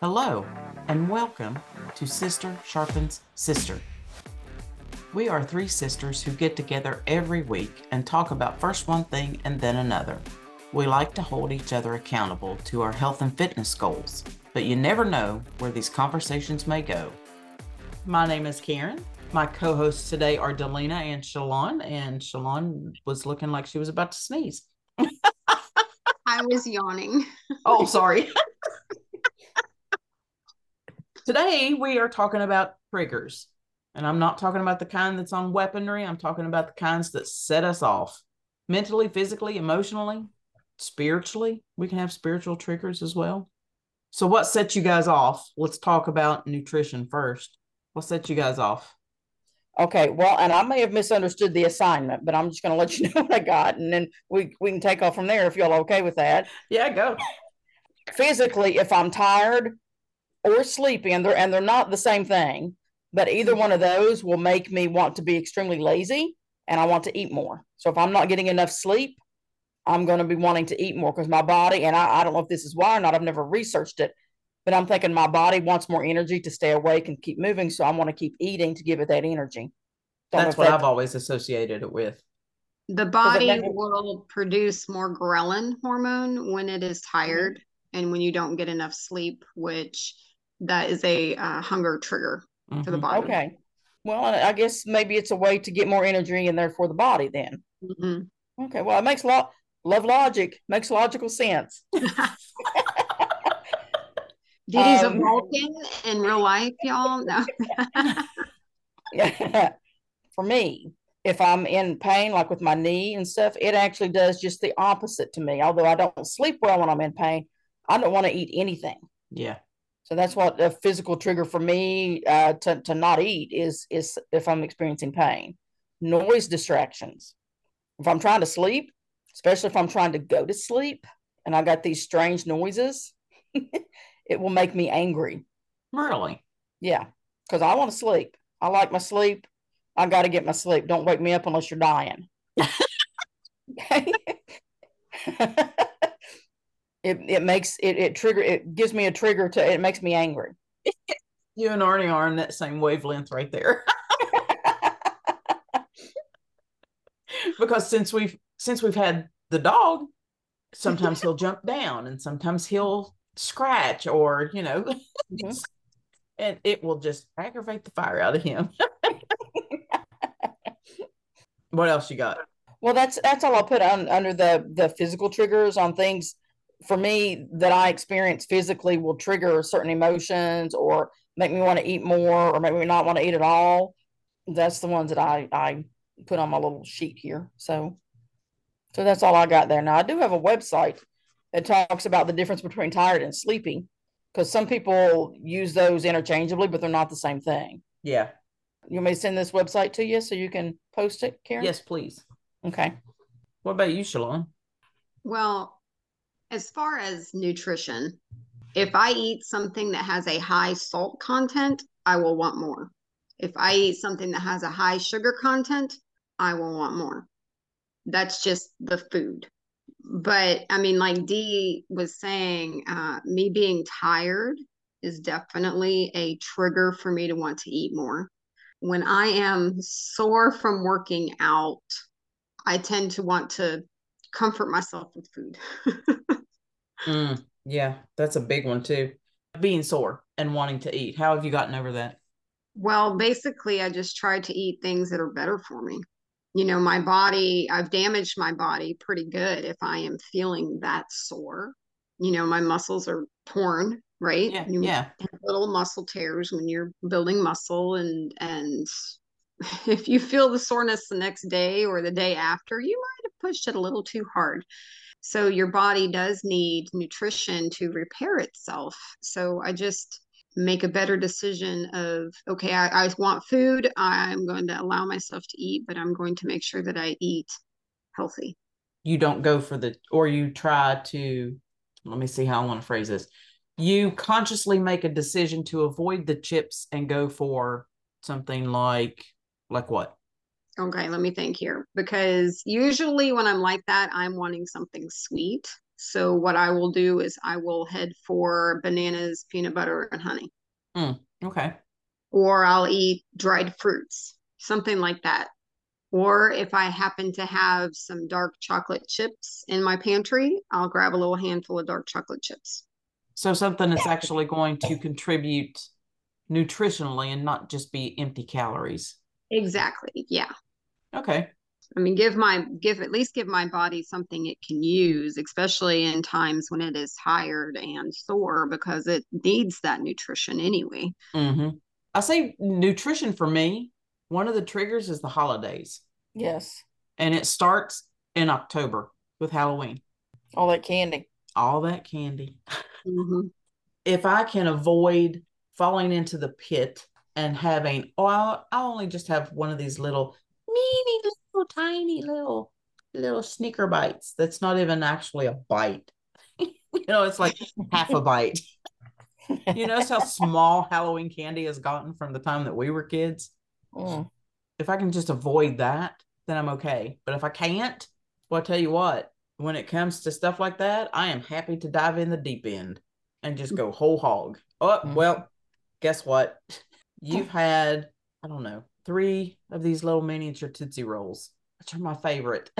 Hello, and welcome to Sister Sharpens Sister. We are three sisters who get together every week and talk about first one thing and then another. We like to hold each other accountable to our health and fitness goals, but you never know where these conversations may go. My name is Karen. My co hosts today are Dalena and Shelon, and Shelon was looking like she was about to sneeze. I was yawning. Oh, sorry. Today we are talking about triggers. And I'm not talking about the kind that's on weaponry. I'm talking about the kinds that set us off mentally, physically, emotionally, spiritually. We can have spiritual triggers as well. So, what sets you guys off? Let's talk about nutrition first. What sets you guys off? Okay, well, and I may have misunderstood the assignment, but I'm just going to let you know what I got, and then we we can take off from there if y'all okay with that. Yeah, go. Physically, if I'm tired or sleepy, and they're and they're not the same thing, but either one of those will make me want to be extremely lazy, and I want to eat more. So if I'm not getting enough sleep, I'm going to be wanting to eat more because my body, and I, I don't know if this is why or not. I've never researched it, but I'm thinking my body wants more energy to stay awake and keep moving. So I want to keep eating to give it that energy. Don't That's what I've always associated it with. The body will produce more ghrelin hormone when it is tired mm-hmm. and when you don't get enough sleep, which that is a uh, hunger trigger mm-hmm. for the body. Okay. Well, I guess maybe it's a way to get more energy and therefore the body then. Mm-hmm. Okay. Well, it makes a lot, love logic, makes logical sense. Dee Dee's um, a Vulcan in real life, y'all. No. yeah. For me, if I'm in pain, like with my knee and stuff, it actually does just the opposite to me. Although I don't sleep well when I'm in pain, I don't want to eat anything. Yeah. So that's what a physical trigger for me uh, to to not eat is is if I'm experiencing pain, noise distractions. If I'm trying to sleep, especially if I'm trying to go to sleep, and I got these strange noises. it will make me angry. Really? Yeah, because I want to sleep. I like my sleep. I got to get my sleep. Don't wake me up unless you're dying. it it makes it it trigger it gives me a trigger to it makes me angry. You and Arnie are on that same wavelength right there. because since we've since we've had the dog, sometimes he'll jump down and sometimes he'll scratch or you know mm-hmm. and it will just aggravate the fire out of him what else you got well that's that's all i'll put on under the the physical triggers on things for me that i experience physically will trigger certain emotions or make me want to eat more or make me not want to eat at all that's the ones that i i put on my little sheet here so so that's all i got there now i do have a website that talks about the difference between tired and sleepy because some people use those interchangeably, but they're not the same thing. Yeah. You may send this website to you so you can post it, Karen? Yes, please. Okay. What about you, Shelon? Well, as far as nutrition, if I eat something that has a high salt content, I will want more. If I eat something that has a high sugar content, I will want more. That's just the food but I mean, like Dee was saying, uh, me being tired is definitely a trigger for me to want to eat more. When I am sore from working out, I tend to want to comfort myself with food. mm, yeah, that's a big one too. Being sore and wanting to eat. How have you gotten over that? Well, basically, I just try to eat things that are better for me you know, my body, I've damaged my body pretty good if I am feeling that sore. You know, my muscles are torn, right? Yeah. You yeah. little muscle tears when you're building muscle and and if you feel the soreness the next day or the day after, you might pushed it a little too hard. So your body does need nutrition to repair itself. So I just make a better decision of okay I, I want food i'm going to allow myself to eat but i'm going to make sure that i eat healthy you don't go for the or you try to let me see how i want to phrase this you consciously make a decision to avoid the chips and go for something like like what okay let me think here because usually when i'm like that i'm wanting something sweet So what I will do is I will head for bananas, peanut butter, and honey. Mm, okay. Or I'll eat dried fruits, something like that. Or if I happen to have some dark chocolate chips in my pantry, I'll grab a little handful of dark chocolate chips. So something that's actually going to contribute nutritionally and not just be empty calories. Exactly. Yeah. Okay. I mean, give my give at least give my body something it can use, especially in times when it is tired and sore, because it needs that nutrition anyway. Mm-hmm. I say nutrition for me. One of the triggers is the holidays, Yes. and it starts in October with Halloween. All that candy. All that candy. Mhm. If I can avoid falling into the pit and having, oh, I'll, I'll only just have one of these little, meeny, little, tiny, little, little sneaker bites. That's not even actually a bite. you know, it's like half a bite. You notice how small Halloween candy has gotten from the time that we were kids? Mm. if I can just avoid that, then I'm okay. But if I can't, well, I tell you what, when it comes to stuff like that, I am happy to dive in the deep end and just go whole hog. Oh, Mhm. well, guess what? You've had, I don't know, three of these little miniature Tootsie Rolls, which are my favorite.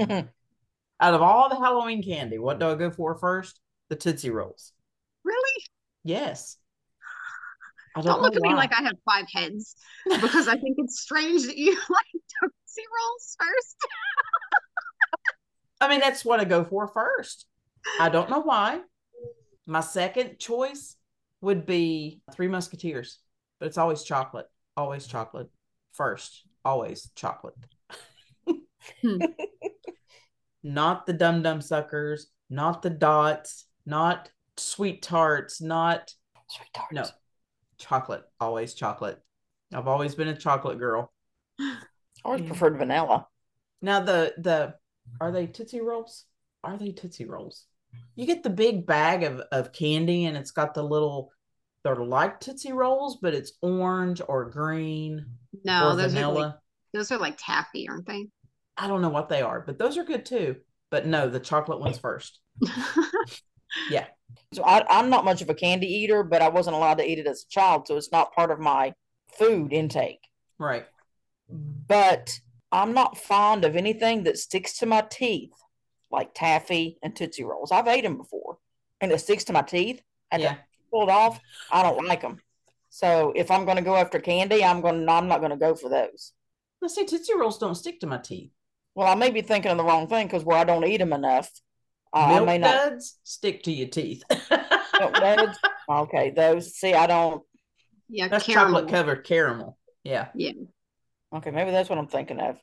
Out of all the Halloween candy, what do I go for first? The Tootsie Rolls. Really? Yes. I Don't, don't, look at me like I have five heads because I think it's strange that you like Tootsie Rolls first. I mean, that's what I go for first. I don't know why. My second choice would be Three Musketeers, but it's always chocolate. Always chocolate. First, always chocolate. Hmm. not the dum dum suckers, not the dots, not sweet tarts, not Sweet tarts. no chocolate. Always chocolate. I've always been a chocolate girl. I always Yeah. preferred vanilla. Now the the are they Tootsie Rolls? Are they Tootsie Rolls? You get the big bag of, of candy and it's got the little they're like Tootsie Rolls, but it's orange or green No, or those are like vanilla. those are like taffy, aren't they? I don't know what they are, but those are good too. But no, the chocolate ones first. yeah. So I, I'm not much of a candy eater, but I wasn't allowed to eat it as a child, so it's not part of my food intake. Right. But I'm not fond of anything that sticks to my teeth, like taffy and Tootsie Rolls. I've ate them before, and it sticks to my teeth. I Yeah. Pull it off. I don't like them. So if I'm going to go after candy, I'm going. to I'm not going to go for those. Let's see, Tootsie Rolls don't stick to my teeth. Well, I may be thinking of the wrong thing because where I don't eat them enough, uh, I Milk may not. duds stick to your teeth. Milk duds? Okay, those. See, I don't. yeah, That's caramel. chocolate covered caramel. Yeah. Yeah. Okay, maybe that's what I'm thinking of.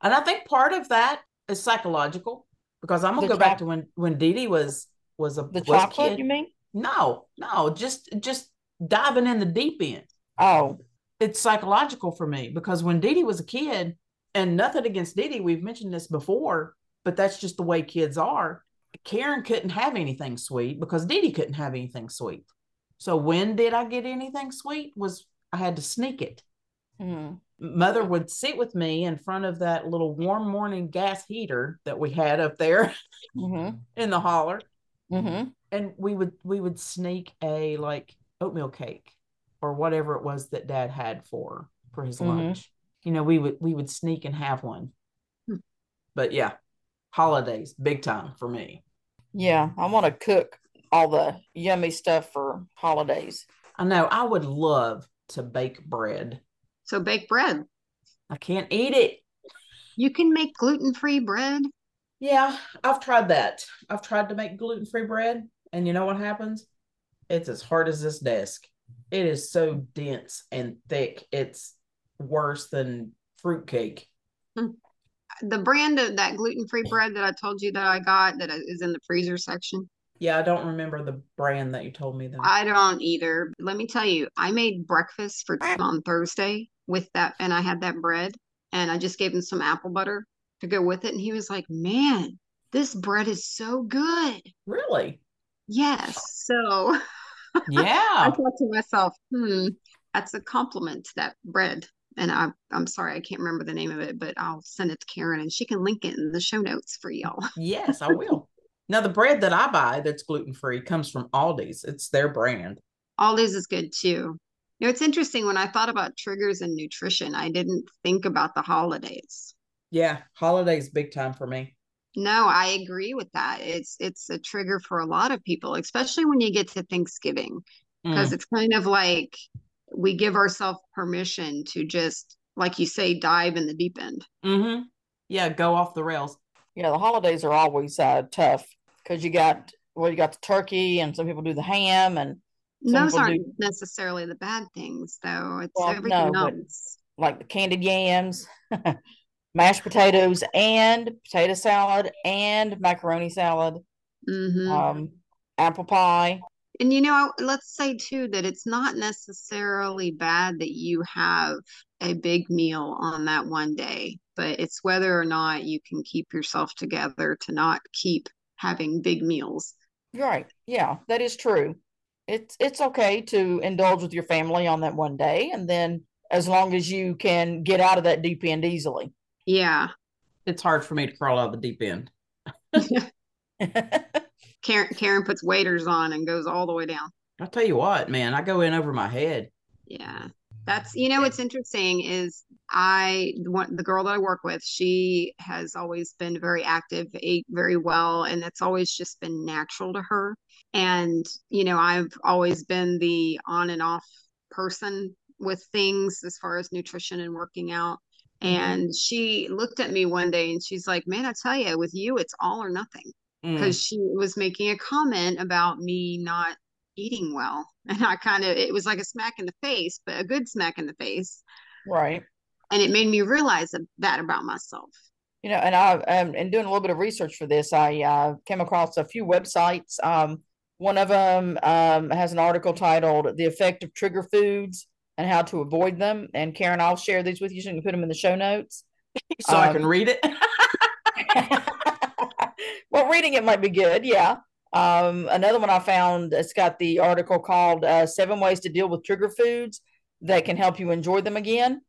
And I think part of that is psychological because I'm gonna The go back to when when Dee Dee was was a The was chocolate, kid. you mean? No, no, just just diving in the deep end. Oh, It's psychological for me because when Dee Dee was a kid, and nothing against Dee Dee, we've mentioned this before, but that's just the way kids are. Karen couldn't have anything sweet because Dee Dee couldn't have anything sweet. So when did I get anything sweet? Was I had to sneak it. hmm. Mother would sit with me in front of that little warm morning gas heater that we had up there hmm in the holler hmm and we would we would sneak a like oatmeal cake or whatever it was that dad had for for his Mhm. lunch you know we would we would sneak and have one Hmm. but yeah holidays big time for me Yeah, I want to cook all the yummy stuff for holidays. i know i would love to bake bread So bake bread. i can't eat it You can make gluten-free bread. yeah i've tried that i've tried to make gluten-free bread and you know what happens it's as hard as this desk it is so dense and thick it's worse than fruitcake hmm. The brand of that gluten-free bread that I told you that I got that is in the freezer section. Yeah, I don't remember the brand that you told me though. I don't either. Let me tell you, I made breakfast for on Thursday with that, and I had that bread, and I just gave him some apple butter to go with it, and he was like, "Man, this bread is so good." really? Yes. So yeah, I thought to myself, hmm, that's a compliment to that bread. and I, I'm sorry, I can't remember the name of it, but I'll send it to Karen and she can link it in the show notes for y'all. Yes, I will. now the bread that I buy that's gluten free comes from Aldi's. It's their brand. Aldi's is good too. You know, it's interesting when I thought about triggers and nutrition, I didn't think about the holidays. Yeah, holidays big time for me. No, I agree with that. It's it's a trigger for a lot of people, especially when you get to Thanksgiving, because Mm. it's kind of like we give ourselves permission to just, like you say, dive in the deep end. Mm-hmm. Yeah, go off the rails. Yeah, the holidays are always uh, tough because you got well, you got the turkey, and some people do the ham, and Those aren't do- necessarily the bad things, though. It's Well, everything no, else. like the candied yams, mashed potatoes, and potato salad, and macaroni salad, hmm um, apple pie. And you know, let's say too that it's not necessarily bad that you have a big meal on that one day, but it's whether or not you can keep yourself together to not keep having big meals. Right. Yeah, that is true. It's it's okay to indulge with your family on that one day, and then as long as you can get out of that deep end easily. Yeah. It's hard for me to crawl out of the deep end. Karen, Karen puts waders on and goes all the way down. I'll tell you what, man, I go in over my head. Yeah. That's, you know, what's interesting is I, the the girl that I work with, she has always been very active, ate very well, and it's always just been natural to her. And, you know, I've always been the on and off person with things as far as nutrition and working out. And she looked at me one day and she's like, Man, I tell you, with you, it's all or nothing Mm. because she was making a comment about me not eating well. And I kind of, it was like a smack in the face, but a good smack in the face. Right. And it made me realize that, about myself. You know, and I um, in doing a little bit of research for this, I uh, came across a few websites. Um, one of them um, has an article titled "The Effect of Trigger Foods and How to Avoid Them." And Karen, I'll share these with you so you can put them in the show notes. so I can um, read it. well, reading it might be good. Yeah. Um, another one I found, it's got the article called uh, Seven Ways to Deal with Trigger Foods That Can Help You Enjoy Them Again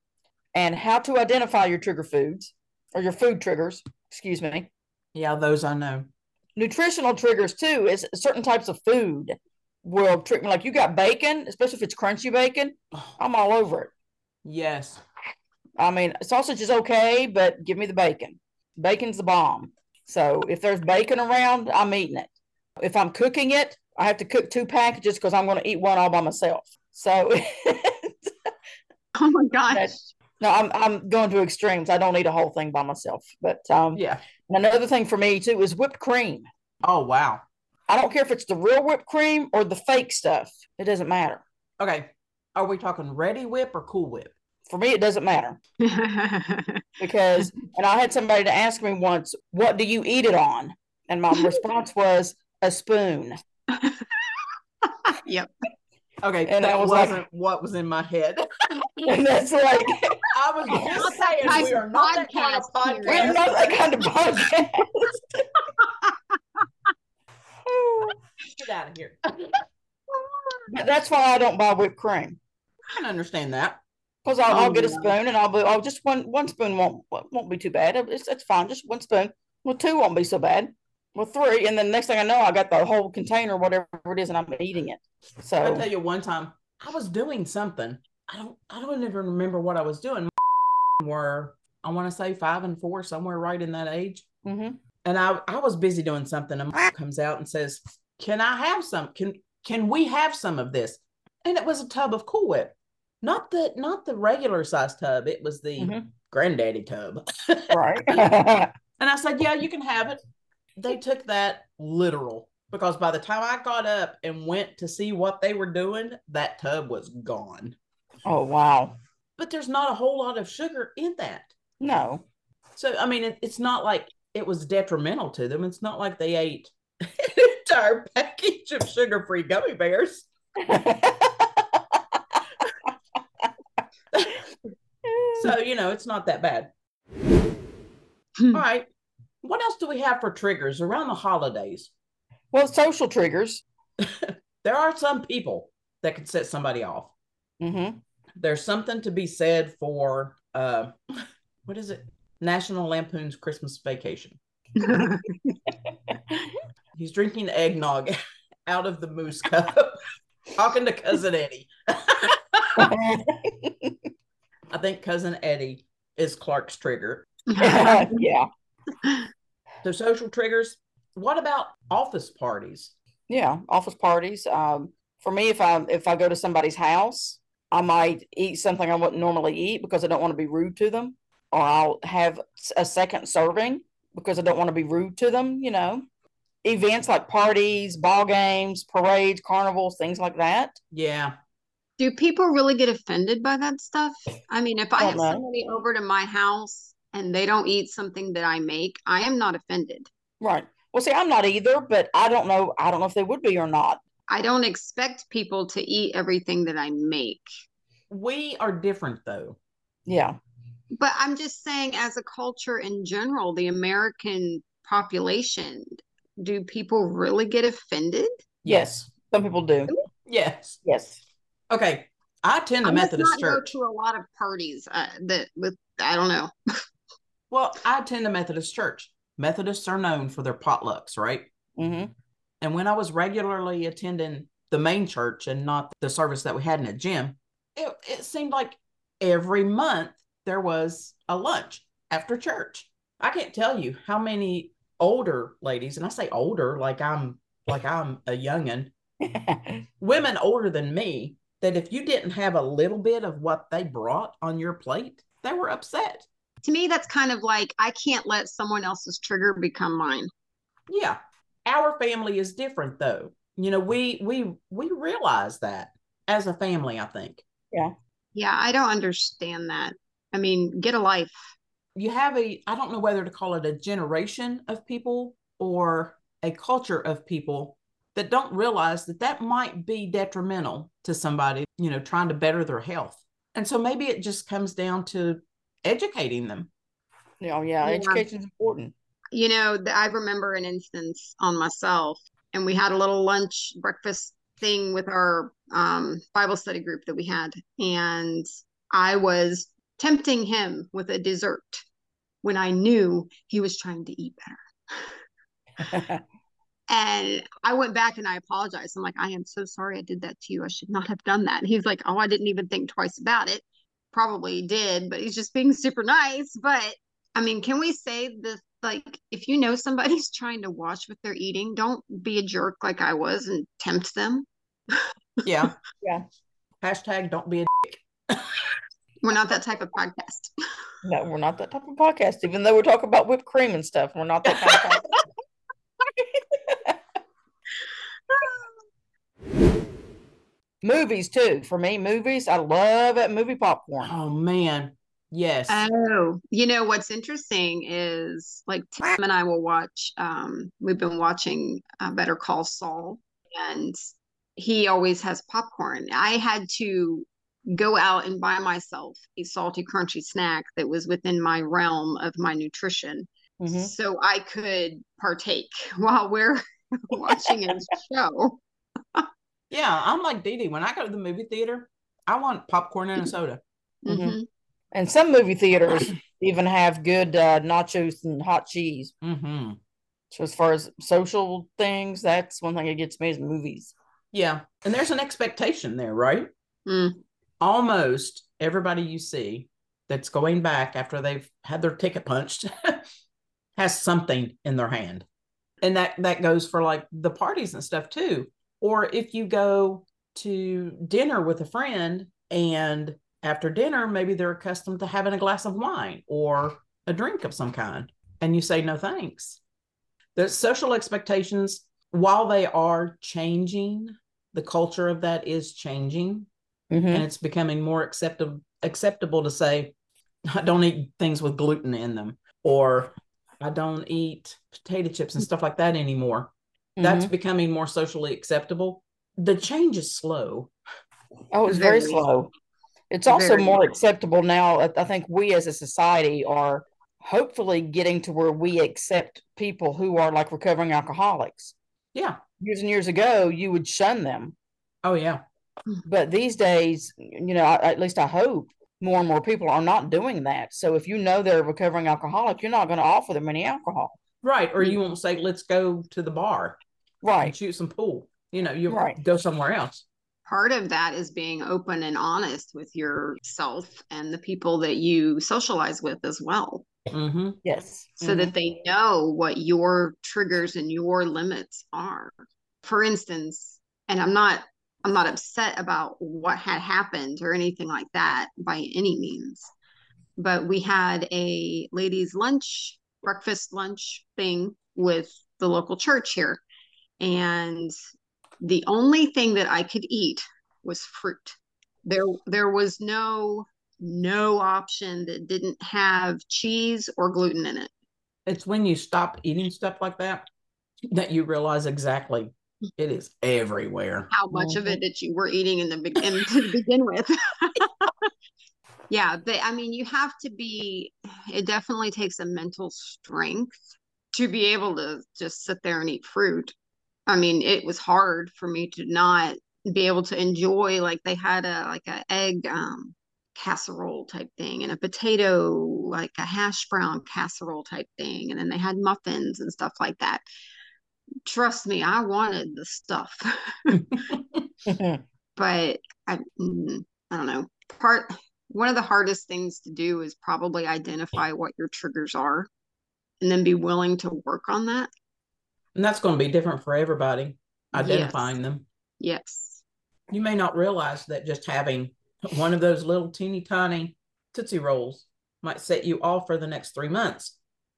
and How to Identify Your Trigger Foods or Your Food Triggers, excuse me. yeah, those I know. Nutritional triggers, too, is certain types of food will trick me. Like you got bacon, especially if it's crunchy bacon, I'm all over it. yes. I mean, sausage is okay, but give me the bacon. Bacon's the bomb. So if there's bacon around, I'm eating it. If I'm cooking it, I have to cook two packages because I'm going to eat one all by myself. So Oh my gosh. No, I'm I'm going to extremes. I don't eat a whole thing by myself. But um, Yeah. another thing for me too is whipped cream. Oh, wow. I don't care if it's the real whipped cream or the fake stuff. It doesn't matter. Okay. Are we talking Reddi-wip or cool whip? For me, it doesn't matter because, and I had somebody to ask me once, "What do you eat it on?" And my response was a spoon. yep. Okay. And that was wasn't what was in my head. And that's like I was Not just saying type we are not that kind of podcast here. we're not that kind of podcast. Get out of here. But that's why I don't buy whipped cream. I can understand that. Because I'll, I'll get a Oh, spoon and I'll be, oh, just one one spoon won't won't be too bad. It's, it's fine, just one spoon. Well, two won't be so bad. Well, three, and then next thing I know, I got the whole container, whatever it is, and I'm eating it. So I So tell you one time I was doing something. I don't I don't even remember what I was doing. Were I want to say five and four, somewhere right in that age. mhm. And I, I was busy doing something and mom comes out and says, Can I have some? Can can we have some of this? And it was a tub of Cool Whip. Not the not the regular size tub. It was the Mhm. granddaddy tub. right. And I said, Yeah, you can have it. They took that literal because by the time I got up and went to see what they were doing, that tub was gone. oh wow. But there's not a whole lot of sugar in that. No. So, I mean, it, it's not like it was detrimental to them. It's not like they ate an entire package of sugar free gummy bears. So, you know, it's not that bad. All right. What else do we have for triggers around the holidays? well, social triggers. There are some people that can set somebody off. hmm there's something to be said for uh, what is it? National Lampoon's Christmas Vacation. He's drinking eggnog out of the moose cup, talking to cousin Eddie. I think cousin Eddie is Clark's trigger. yeah. So social triggers. What about office parties? Yeah, office parties. Um, for me, if I if I go to somebody's house, I might eat something I wouldn't normally eat because I don't want to be rude to them, or I'll have a second serving because I don't want to be rude to them. You know, events like parties, ball games, parades, carnivals, things like that. Yeah. Do people really get offended by that stuff? I mean, if I Don't have know. somebody over to my house and they don't eat something that I make, I am not offended. Right. Well, see, I'm not either, but I don't know. I don't know if they would be or not. I don't expect people to eat everything that I make. We are different though. Yeah. But I'm just saying, as a culture in general, the American population, do people really get offended? Yes. Some people do. Yes. Yes. Okay. I attend a I must Methodist not church. go to a lot of parties uh, that with I don't know. Well, I attend a Methodist church. Methodists are known for their potlucks, right? hmm And when I was regularly attending the main church and not the service that we had in a gym, it, it seemed like every month there was a lunch after church. I can't tell you how many older ladies, and I say older like I'm like I'm a youngin, women older than me, that if you didn't have a little bit of what they brought on your plate, they were upset. To me, that's kind of like I can't let someone else's trigger become mine. Yeah. Our family is different though. You know, we we we realize that as a family, I think. Yeah, Yeah, I don't understand that. I mean, get a life. You have a I don't know whether to call it a generation of people or a culture of people that don't realize that that might be detrimental to somebody, you know, trying to better their health. And so maybe it just comes down to educating them. Yeah, yeah, Yeah. education is important. You know, th- I remember an instance on myself, and we had a little lunch breakfast thing with our um, Bible study group that we had, and I was tempting him with a dessert when I knew he was trying to eat better. And I went back and I apologized. I'm like, I am so sorry I did that to you. I should not have done that. And he's like, Oh, I didn't even think twice about it. Probably did, but he's just being super nice. But I mean, can we say this? Like, if you know somebody's trying to watch what they're eating, don't be a jerk like I was and tempt them. Yeah. Yeah. Hashtag don't be a We're not that type of podcast. no, we're not that type of podcast. Even though we're talking about whipped cream and stuff, we're not that kind of podcast. movies too. For me, movies. I love that movie popcorn. Oh man. Yes. Oh, you know what's interesting is like Tim and I will watch. Um, we've been watching uh, Better Call Saul, and he always has popcorn. I had to go out and buy myself a salty, crunchy snack that was within my realm of my nutrition, Mhm. so I could partake while we're watching a show. Yeah, I'm like Dee Dee. When I go to the movie theater, I want popcorn and a soda. Mhm. Mhm. And some movie theaters even have good uh, nachos and hot cheese. hmm So as far as social things, that's one thing that gets me is movies. Yeah. And there's an expectation there, right? Mm. Almost everybody you see that's going back after they've had their ticket punched has something in their hand. And that that goes for like the parties and stuff too. Or if you go to dinner with a friend and after dinner maybe they're accustomed to having a glass of wine or a drink of some kind and you say no thanks. The social expectations while they are changing, the culture of that is changing Mhm. and it's becoming more acceptable acceptable to say I don't eat things with gluten in them or I don't eat potato chips and stuff like that anymore. That's Mhm. becoming more socially acceptable. The change is slow. Oh, it's very Very. slow. It's also Very. more acceptable now. I I think we as a society are hopefully getting to where we accept people who are like recovering alcoholics. Yeah. Years and years ago, you would shun them. Oh yeah. But these days, you know, I, at least I hope more and more people are not doing that. So if you know they're a recovering alcoholic, you're not going to offer them any alcohol. Right. Or you won't say, let's go to the bar and Right. shoot some pool. You know, you Right. go somewhere else. Part of that is being open and honest with yourself and the people that you socialize with as well. hmm Yes. so that they know what your triggers and your limits are. For instance, and I'm not I'm not upset about what had happened or anything like that by any means. But we had a ladies lunch, breakfast lunch thing with the local church here. And the only thing that I could eat was fruit. There there was no no option that didn't have cheese or gluten in it. It's when you stop eating stuff like that that you realize exactly it is everywhere. how much of it that you were eating in the beginning to begin with. yeah, but I mean, you have to be. It definitely takes a mental strength to be able to just sit there and eat fruit. I mean, it was hard for me to not be able to enjoy like they had a like a egg um casserole type thing and a potato like a hash brown casserole type thing and then they had muffins and stuff like that trust me i wanted the stuff but I, mm, I don't know. Part one of the hardest things to do is probably identify what your triggers are, and then be willing to work on that. And that's going to be different for everybody, identifying them. Yes. You may not realize that just having one of those little teeny tiny Tootsie Rolls might set you off for the next three months.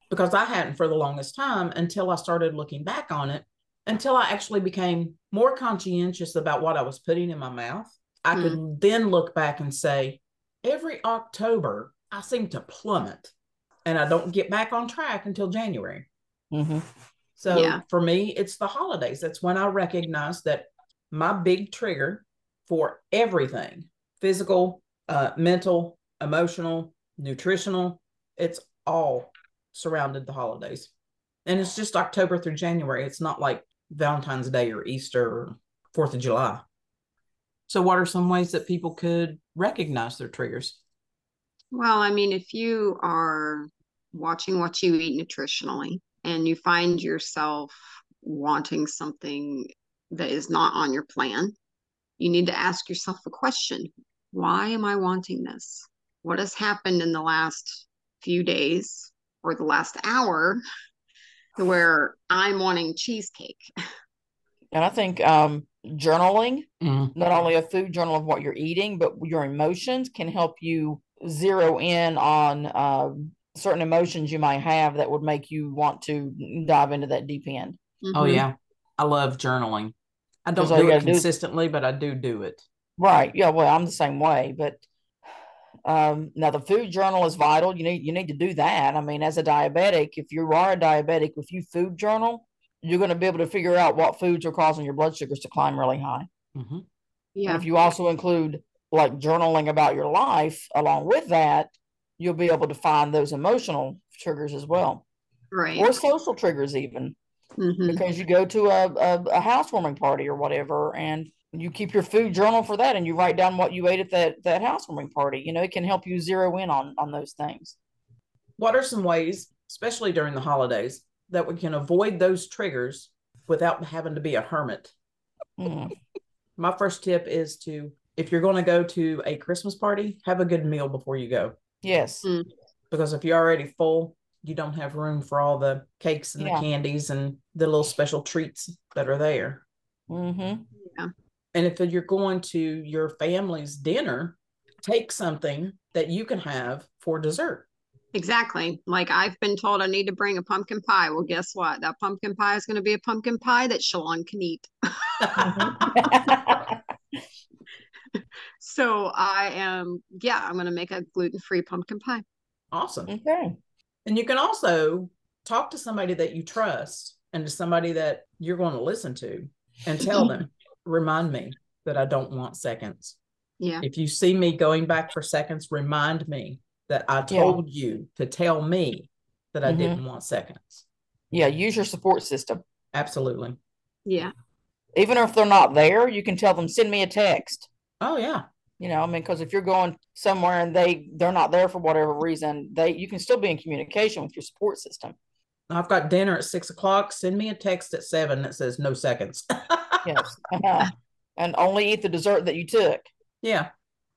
Because I hadn't for the longest time until I started looking back on it, until I actually became more conscientious about what I was putting in my mouth. I could then look back and say, every October, I seem to plummet and I don't get back on track until January. Mhm. So Yeah. for me, it's the holidays. That's when I recognize that my big trigger for everything physical, uh, mental, emotional, nutritional it's all surrounded the holidays. And it's just October through January. It's not like Valentine's Day or Easter or Fourth of July. So, what are some ways that people could recognize their triggers? Well, I mean, if you are watching what you eat nutritionally and you find yourself wanting something that is not on your plan, you need to ask yourself a question Why am I wanting this? What has happened in the last few days or the last hour where I'm wanting cheesecake? And I think um, journaling, Mm, not only a food journal of what you're eating, but your emotions can help you zero in on um, certain emotions you might have that would make you want to dive into that deep end. Oh, Mhm. yeah. I love journaling. I don't Because all you do it gotta do is- consistently, but I do do it. Right. Yeah. Well, I'm the same way, but um, now the food journal is vital. You need you need to do that. I mean, as a diabetic, if you are a diabetic, if you food journal, you're going to be able to figure out what foods are causing your blood sugars to climb really high. Mhm. And Yeah. if you also include like journaling about your life along with that, you'll be able to find those emotional triggers as well, Right. or social triggers even Mhm. because you go to a, a, a housewarming party or whatever and you keep your food journal for that and you write down what you ate at that that housewarming party you know it can help you zero in on on those things What are some ways, especially during the holidays, that we can avoid those triggers without having to be a hermit? Mm, My first tip is to, if you're going to go to a Christmas party, have a good meal before you go. yes Mm. Because if you're already full, you don't have room for all the cakes and Yeah. the candies and the little special treats that are there. mm-hmm. And if you're going to your family's dinner, take something that you can have for dessert. Exactly. Like I've been told I need to bring a pumpkin pie. Well, guess what? That pumpkin pie is going to be a pumpkin pie that Shelon can eat. So I am, yeah, I'm going to make a gluten free pumpkin pie. awesome. okay And you can also talk to somebody that you trust and to somebody that you're going to listen to and tell them, remind me that I don't want seconds. Yeah. If you see me going back for seconds, remind me that I Yeah. told you to tell me that I Mhm. didn't want seconds. yeah use your support system Absolutely. Yeah. even if they're not there you can tell them send me a text Oh yeah. You know, I mean, because if you're going somewhere and they they're not there for whatever reason, they you can still be in communication with your support system. I've got dinner at six o'clock. Send me a text at seven that says no seconds. Yes. Uh-huh. and only eat the dessert that you took. yeah.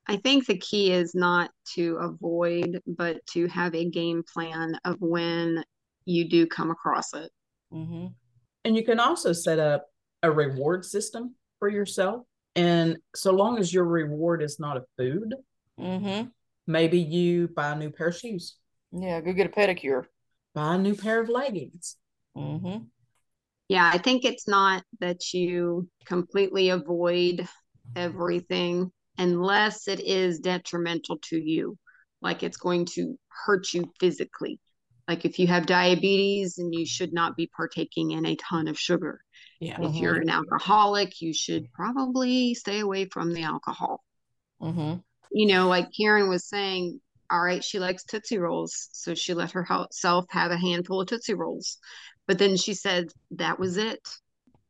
I think the key is not to avoid, but to have a game plan of when you do come across it. Mm-hmm. And you can also set up a reward system for yourself. And so long as your reward is not a food, Mm-hmm. maybe you buy a new pair of shoes, Yeah, go get a pedicure. buy a new pair of leggings. Mm-hmm. Yeah, I think it's not that you completely avoid everything unless it is detrimental to you, like it's going to hurt you physically. Like if you have diabetes and you should not be partaking in a ton of sugar. Yeah. If Mhm. you're an alcoholic, you should probably stay away from the alcohol. Mm-hmm. You know, like Karen was saying, all right, she likes Tootsie Rolls. So she let herself have a handful of Tootsie Rolls. But then she said that was it.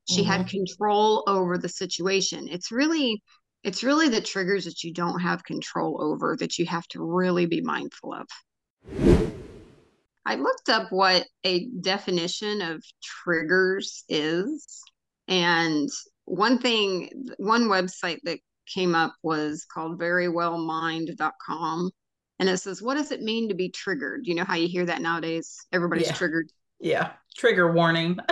She had mm-hmm. control over the situation. It's really, it's really the triggers that you don't have control over that you have to really be mindful of. I looked up what a definition of triggers is. And one thing, one website that came up was called verywellmind.com. And it says, What does it mean to be triggered? You know how you hear that nowadays? Everybody's Yeah. triggered. Yeah. Trigger warning.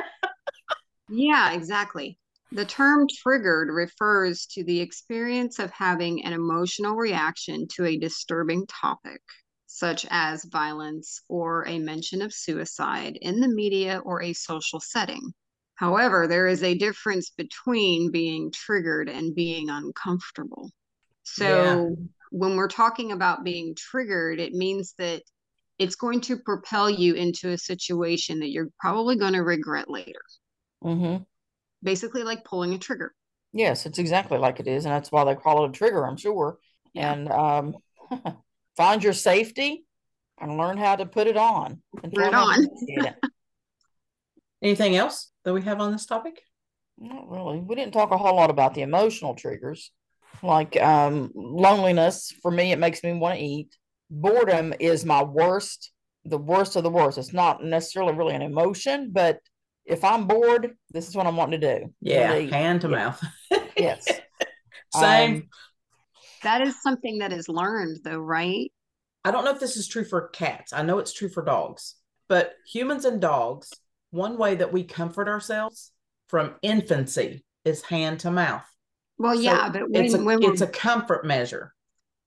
Yeah, exactly. The term triggered refers to the experience of having an emotional reaction to a disturbing topic, such as violence or a mention of suicide in the media or a social setting. However, there is a difference between being triggered and being uncomfortable. So, when we're talking about being triggered, it means that it's going to propel you into a situation that you're probably going to regret later Mm-hmm. basically like pulling a trigger. Yes, it's exactly like it is, and that's why they call it a trigger, I'm sure. Yeah. And um, find your safety and learn how to put it on. And Put it learn how to on. it. Anything else that we have on this topic? Not really. We didn't talk a whole lot about the emotional triggers, like um, loneliness. For me, it makes me want to eat. Boredom is my worst, the worst of the worst. It's not necessarily really an emotion, but if I'm bored, this is what I'm wanting to do. Yeah. Wanna. Hand to Yeah. mouth. Yes. Same. Um, That is something that is learned though, right? I don't know if this is true for cats. I know it's true for dogs, but humans and dogs, one way that we comfort ourselves from infancy is hand to mouth. Well, So yeah, but when, It's a when it's a comfort measure.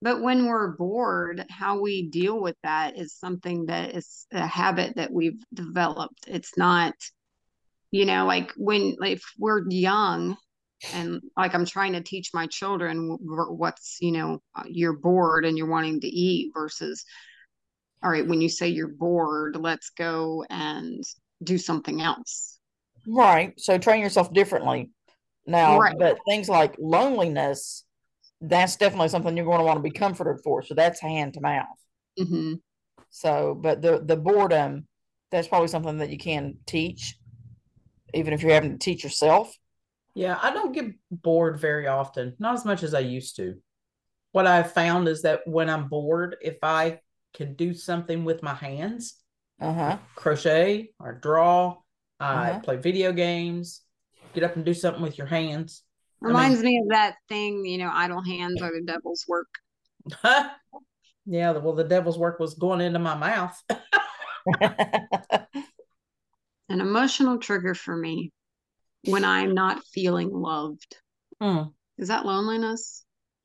But when we're bored, how we deal with that is something that is a habit that we've developed. It's not, you know, like when like if we're young and like I'm trying to teach my children what's, you know, uh, you're bored and you're wanting to eat versus all right, when you say you're bored, let's go and do something else. Right. So train yourself differently now. Right. But things like loneliness, that's definitely something you're going to want to be comforted for. So that's hand to mouth. hmm So, but the the boredom, that's probably something that you can teach, even if you're having to teach yourself. Yeah, I don't get bored very often, not as much as I used to. What I've found is that when I'm bored, if I can do something with my hands, Uh huh. crochet or draw, I Uh-huh. play video games, get up and do something with your hands. I mean- Reminds me of that thing, you know, idle hands are the devil's work. yeah, well, the devil's work was going into my mouth. An emotional trigger for me when I'm not feeling loved. Hmm. Is that loneliness?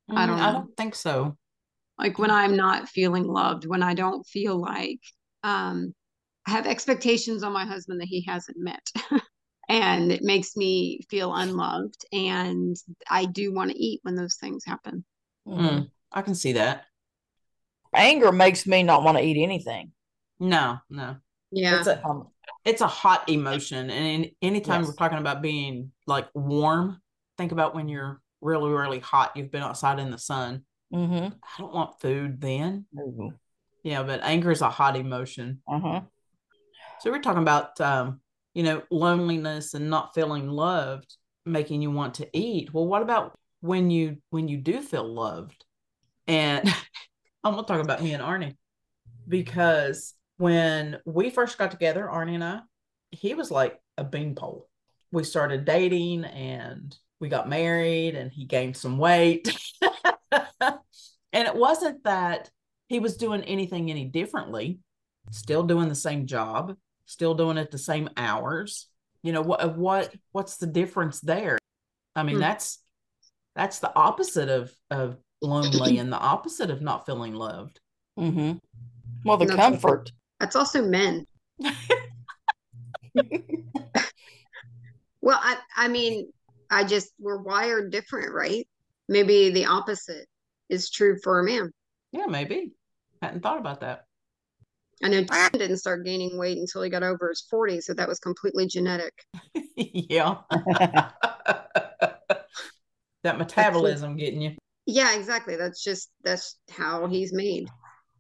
I don't Mm, I don't think so. Like when I'm not feeling loved, when I don't feel like um, I have expectations on my husband that he hasn't met. and it makes me feel unloved. And I do want to eat when those things happen. Mhm. Mm, I can see that. Anger makes me not want to eat anything. No, no. Yeah. It's a Um, it's a hot emotion. And anytime Yes. we're talking about being like warm, think about when you're really, really hot, you've been outside in the sun. mhm. I don't want food then. Mhm. Yeah, but anger is a hot emotion. Uh-huh. So we're talking about um, you know, loneliness and not feeling loved making you want to eat. Well, what about when you when you do feel loved? And i'm gonna talk about me and arnie. Because when we first got together arnie and i he was like a beanpole. We started dating and we got married and he gained some weight. And it wasn't that he was doing anything any differently still doing the same job still doing it the same hours you know what what what's the difference there i mean Hmm. that's that's the opposite of of lonely and the opposite of not feeling loved mm-hmm. Well, the No, comfort. That's also men. Well, I I mean, I just we're wired different, right? Maybe the opposite is true for a man. yeah maybe hadn't thought about that I know ah. Tim didn't start gaining weight until he got over his 40, so that was completely genetic. yeah that metabolism getting you Yeah, exactly. That's just that's how he's made.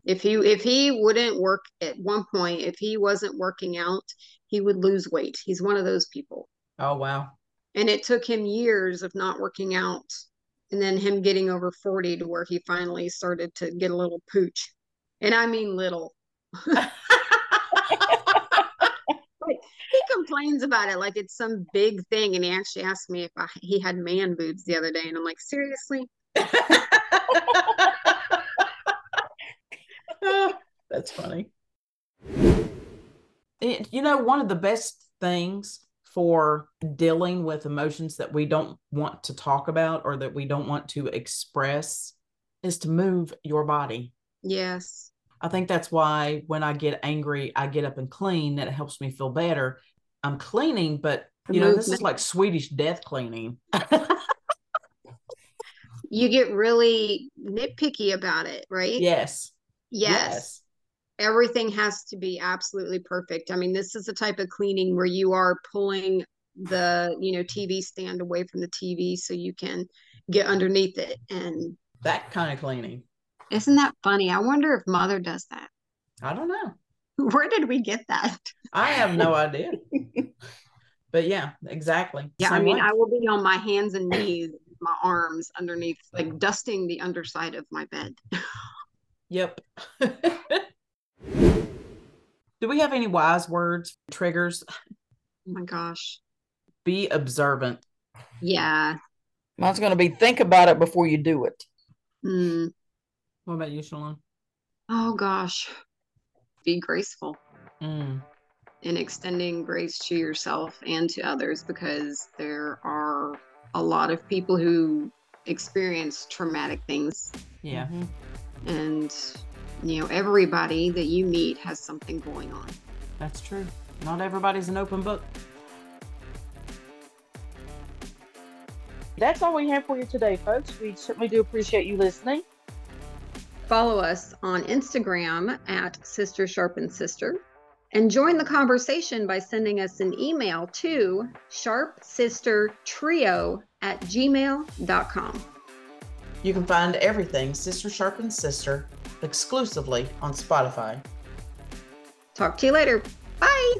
If he if he wouldn't work at one point, if he wasn't working out, he would lose weight. He's one of those people. oh wow And it took him years of not working out and then him getting over 40 to where he finally started to get a little pooch. And I mean little. He complains about it like it's some big thing. And he actually asked me if I, he had man boobs the other day. And I'm like, seriously? That's funny. It, you know, one of the best things for dealing with emotions that we don't want to talk about or that we don't want to express is to move your body. Yes. I think that's why when I get angry, I get up and clean. That helps me feel better. I'm cleaning, but you know, this is like Swedish death cleaning. You get really nitpicky about it, right? yes. Yes. Everything has to be absolutely perfect. I mean, this is the type of cleaning where you are pulling the, you know, TV stand away from the TV so you can get underneath it. And That kind of cleaning. Isn't that funny? I wonder if mother does that. I don't know. Where did we get that? I have no idea. But yeah, exactly. Yeah, I mean, way. I will be on my hands and knees, my arms underneath, like dusting the underside of my bed. Yep. Do we have any wise words, triggers? Oh my gosh. Be observant. Yeah. Mine's going to be think about it before you do it. Hmm. What about you, Shelon? Oh gosh. Be graceful Mm. in extending grace to yourself and to others because there are a lot of people who experience traumatic things Yeah. Mhm. and you know everybody that you meet has something going on. That's true. Not everybody's an open book. That's all we have for you today, folks. We certainly do appreciate you listening. Follow us on Instagram at Sister Sharpen Sister and join the conversation by sending us an email to sharpsistertrio at gmail.com. You can find everything Sister Sharpens Sister exclusively on Spotify. Talk to you later. Bye.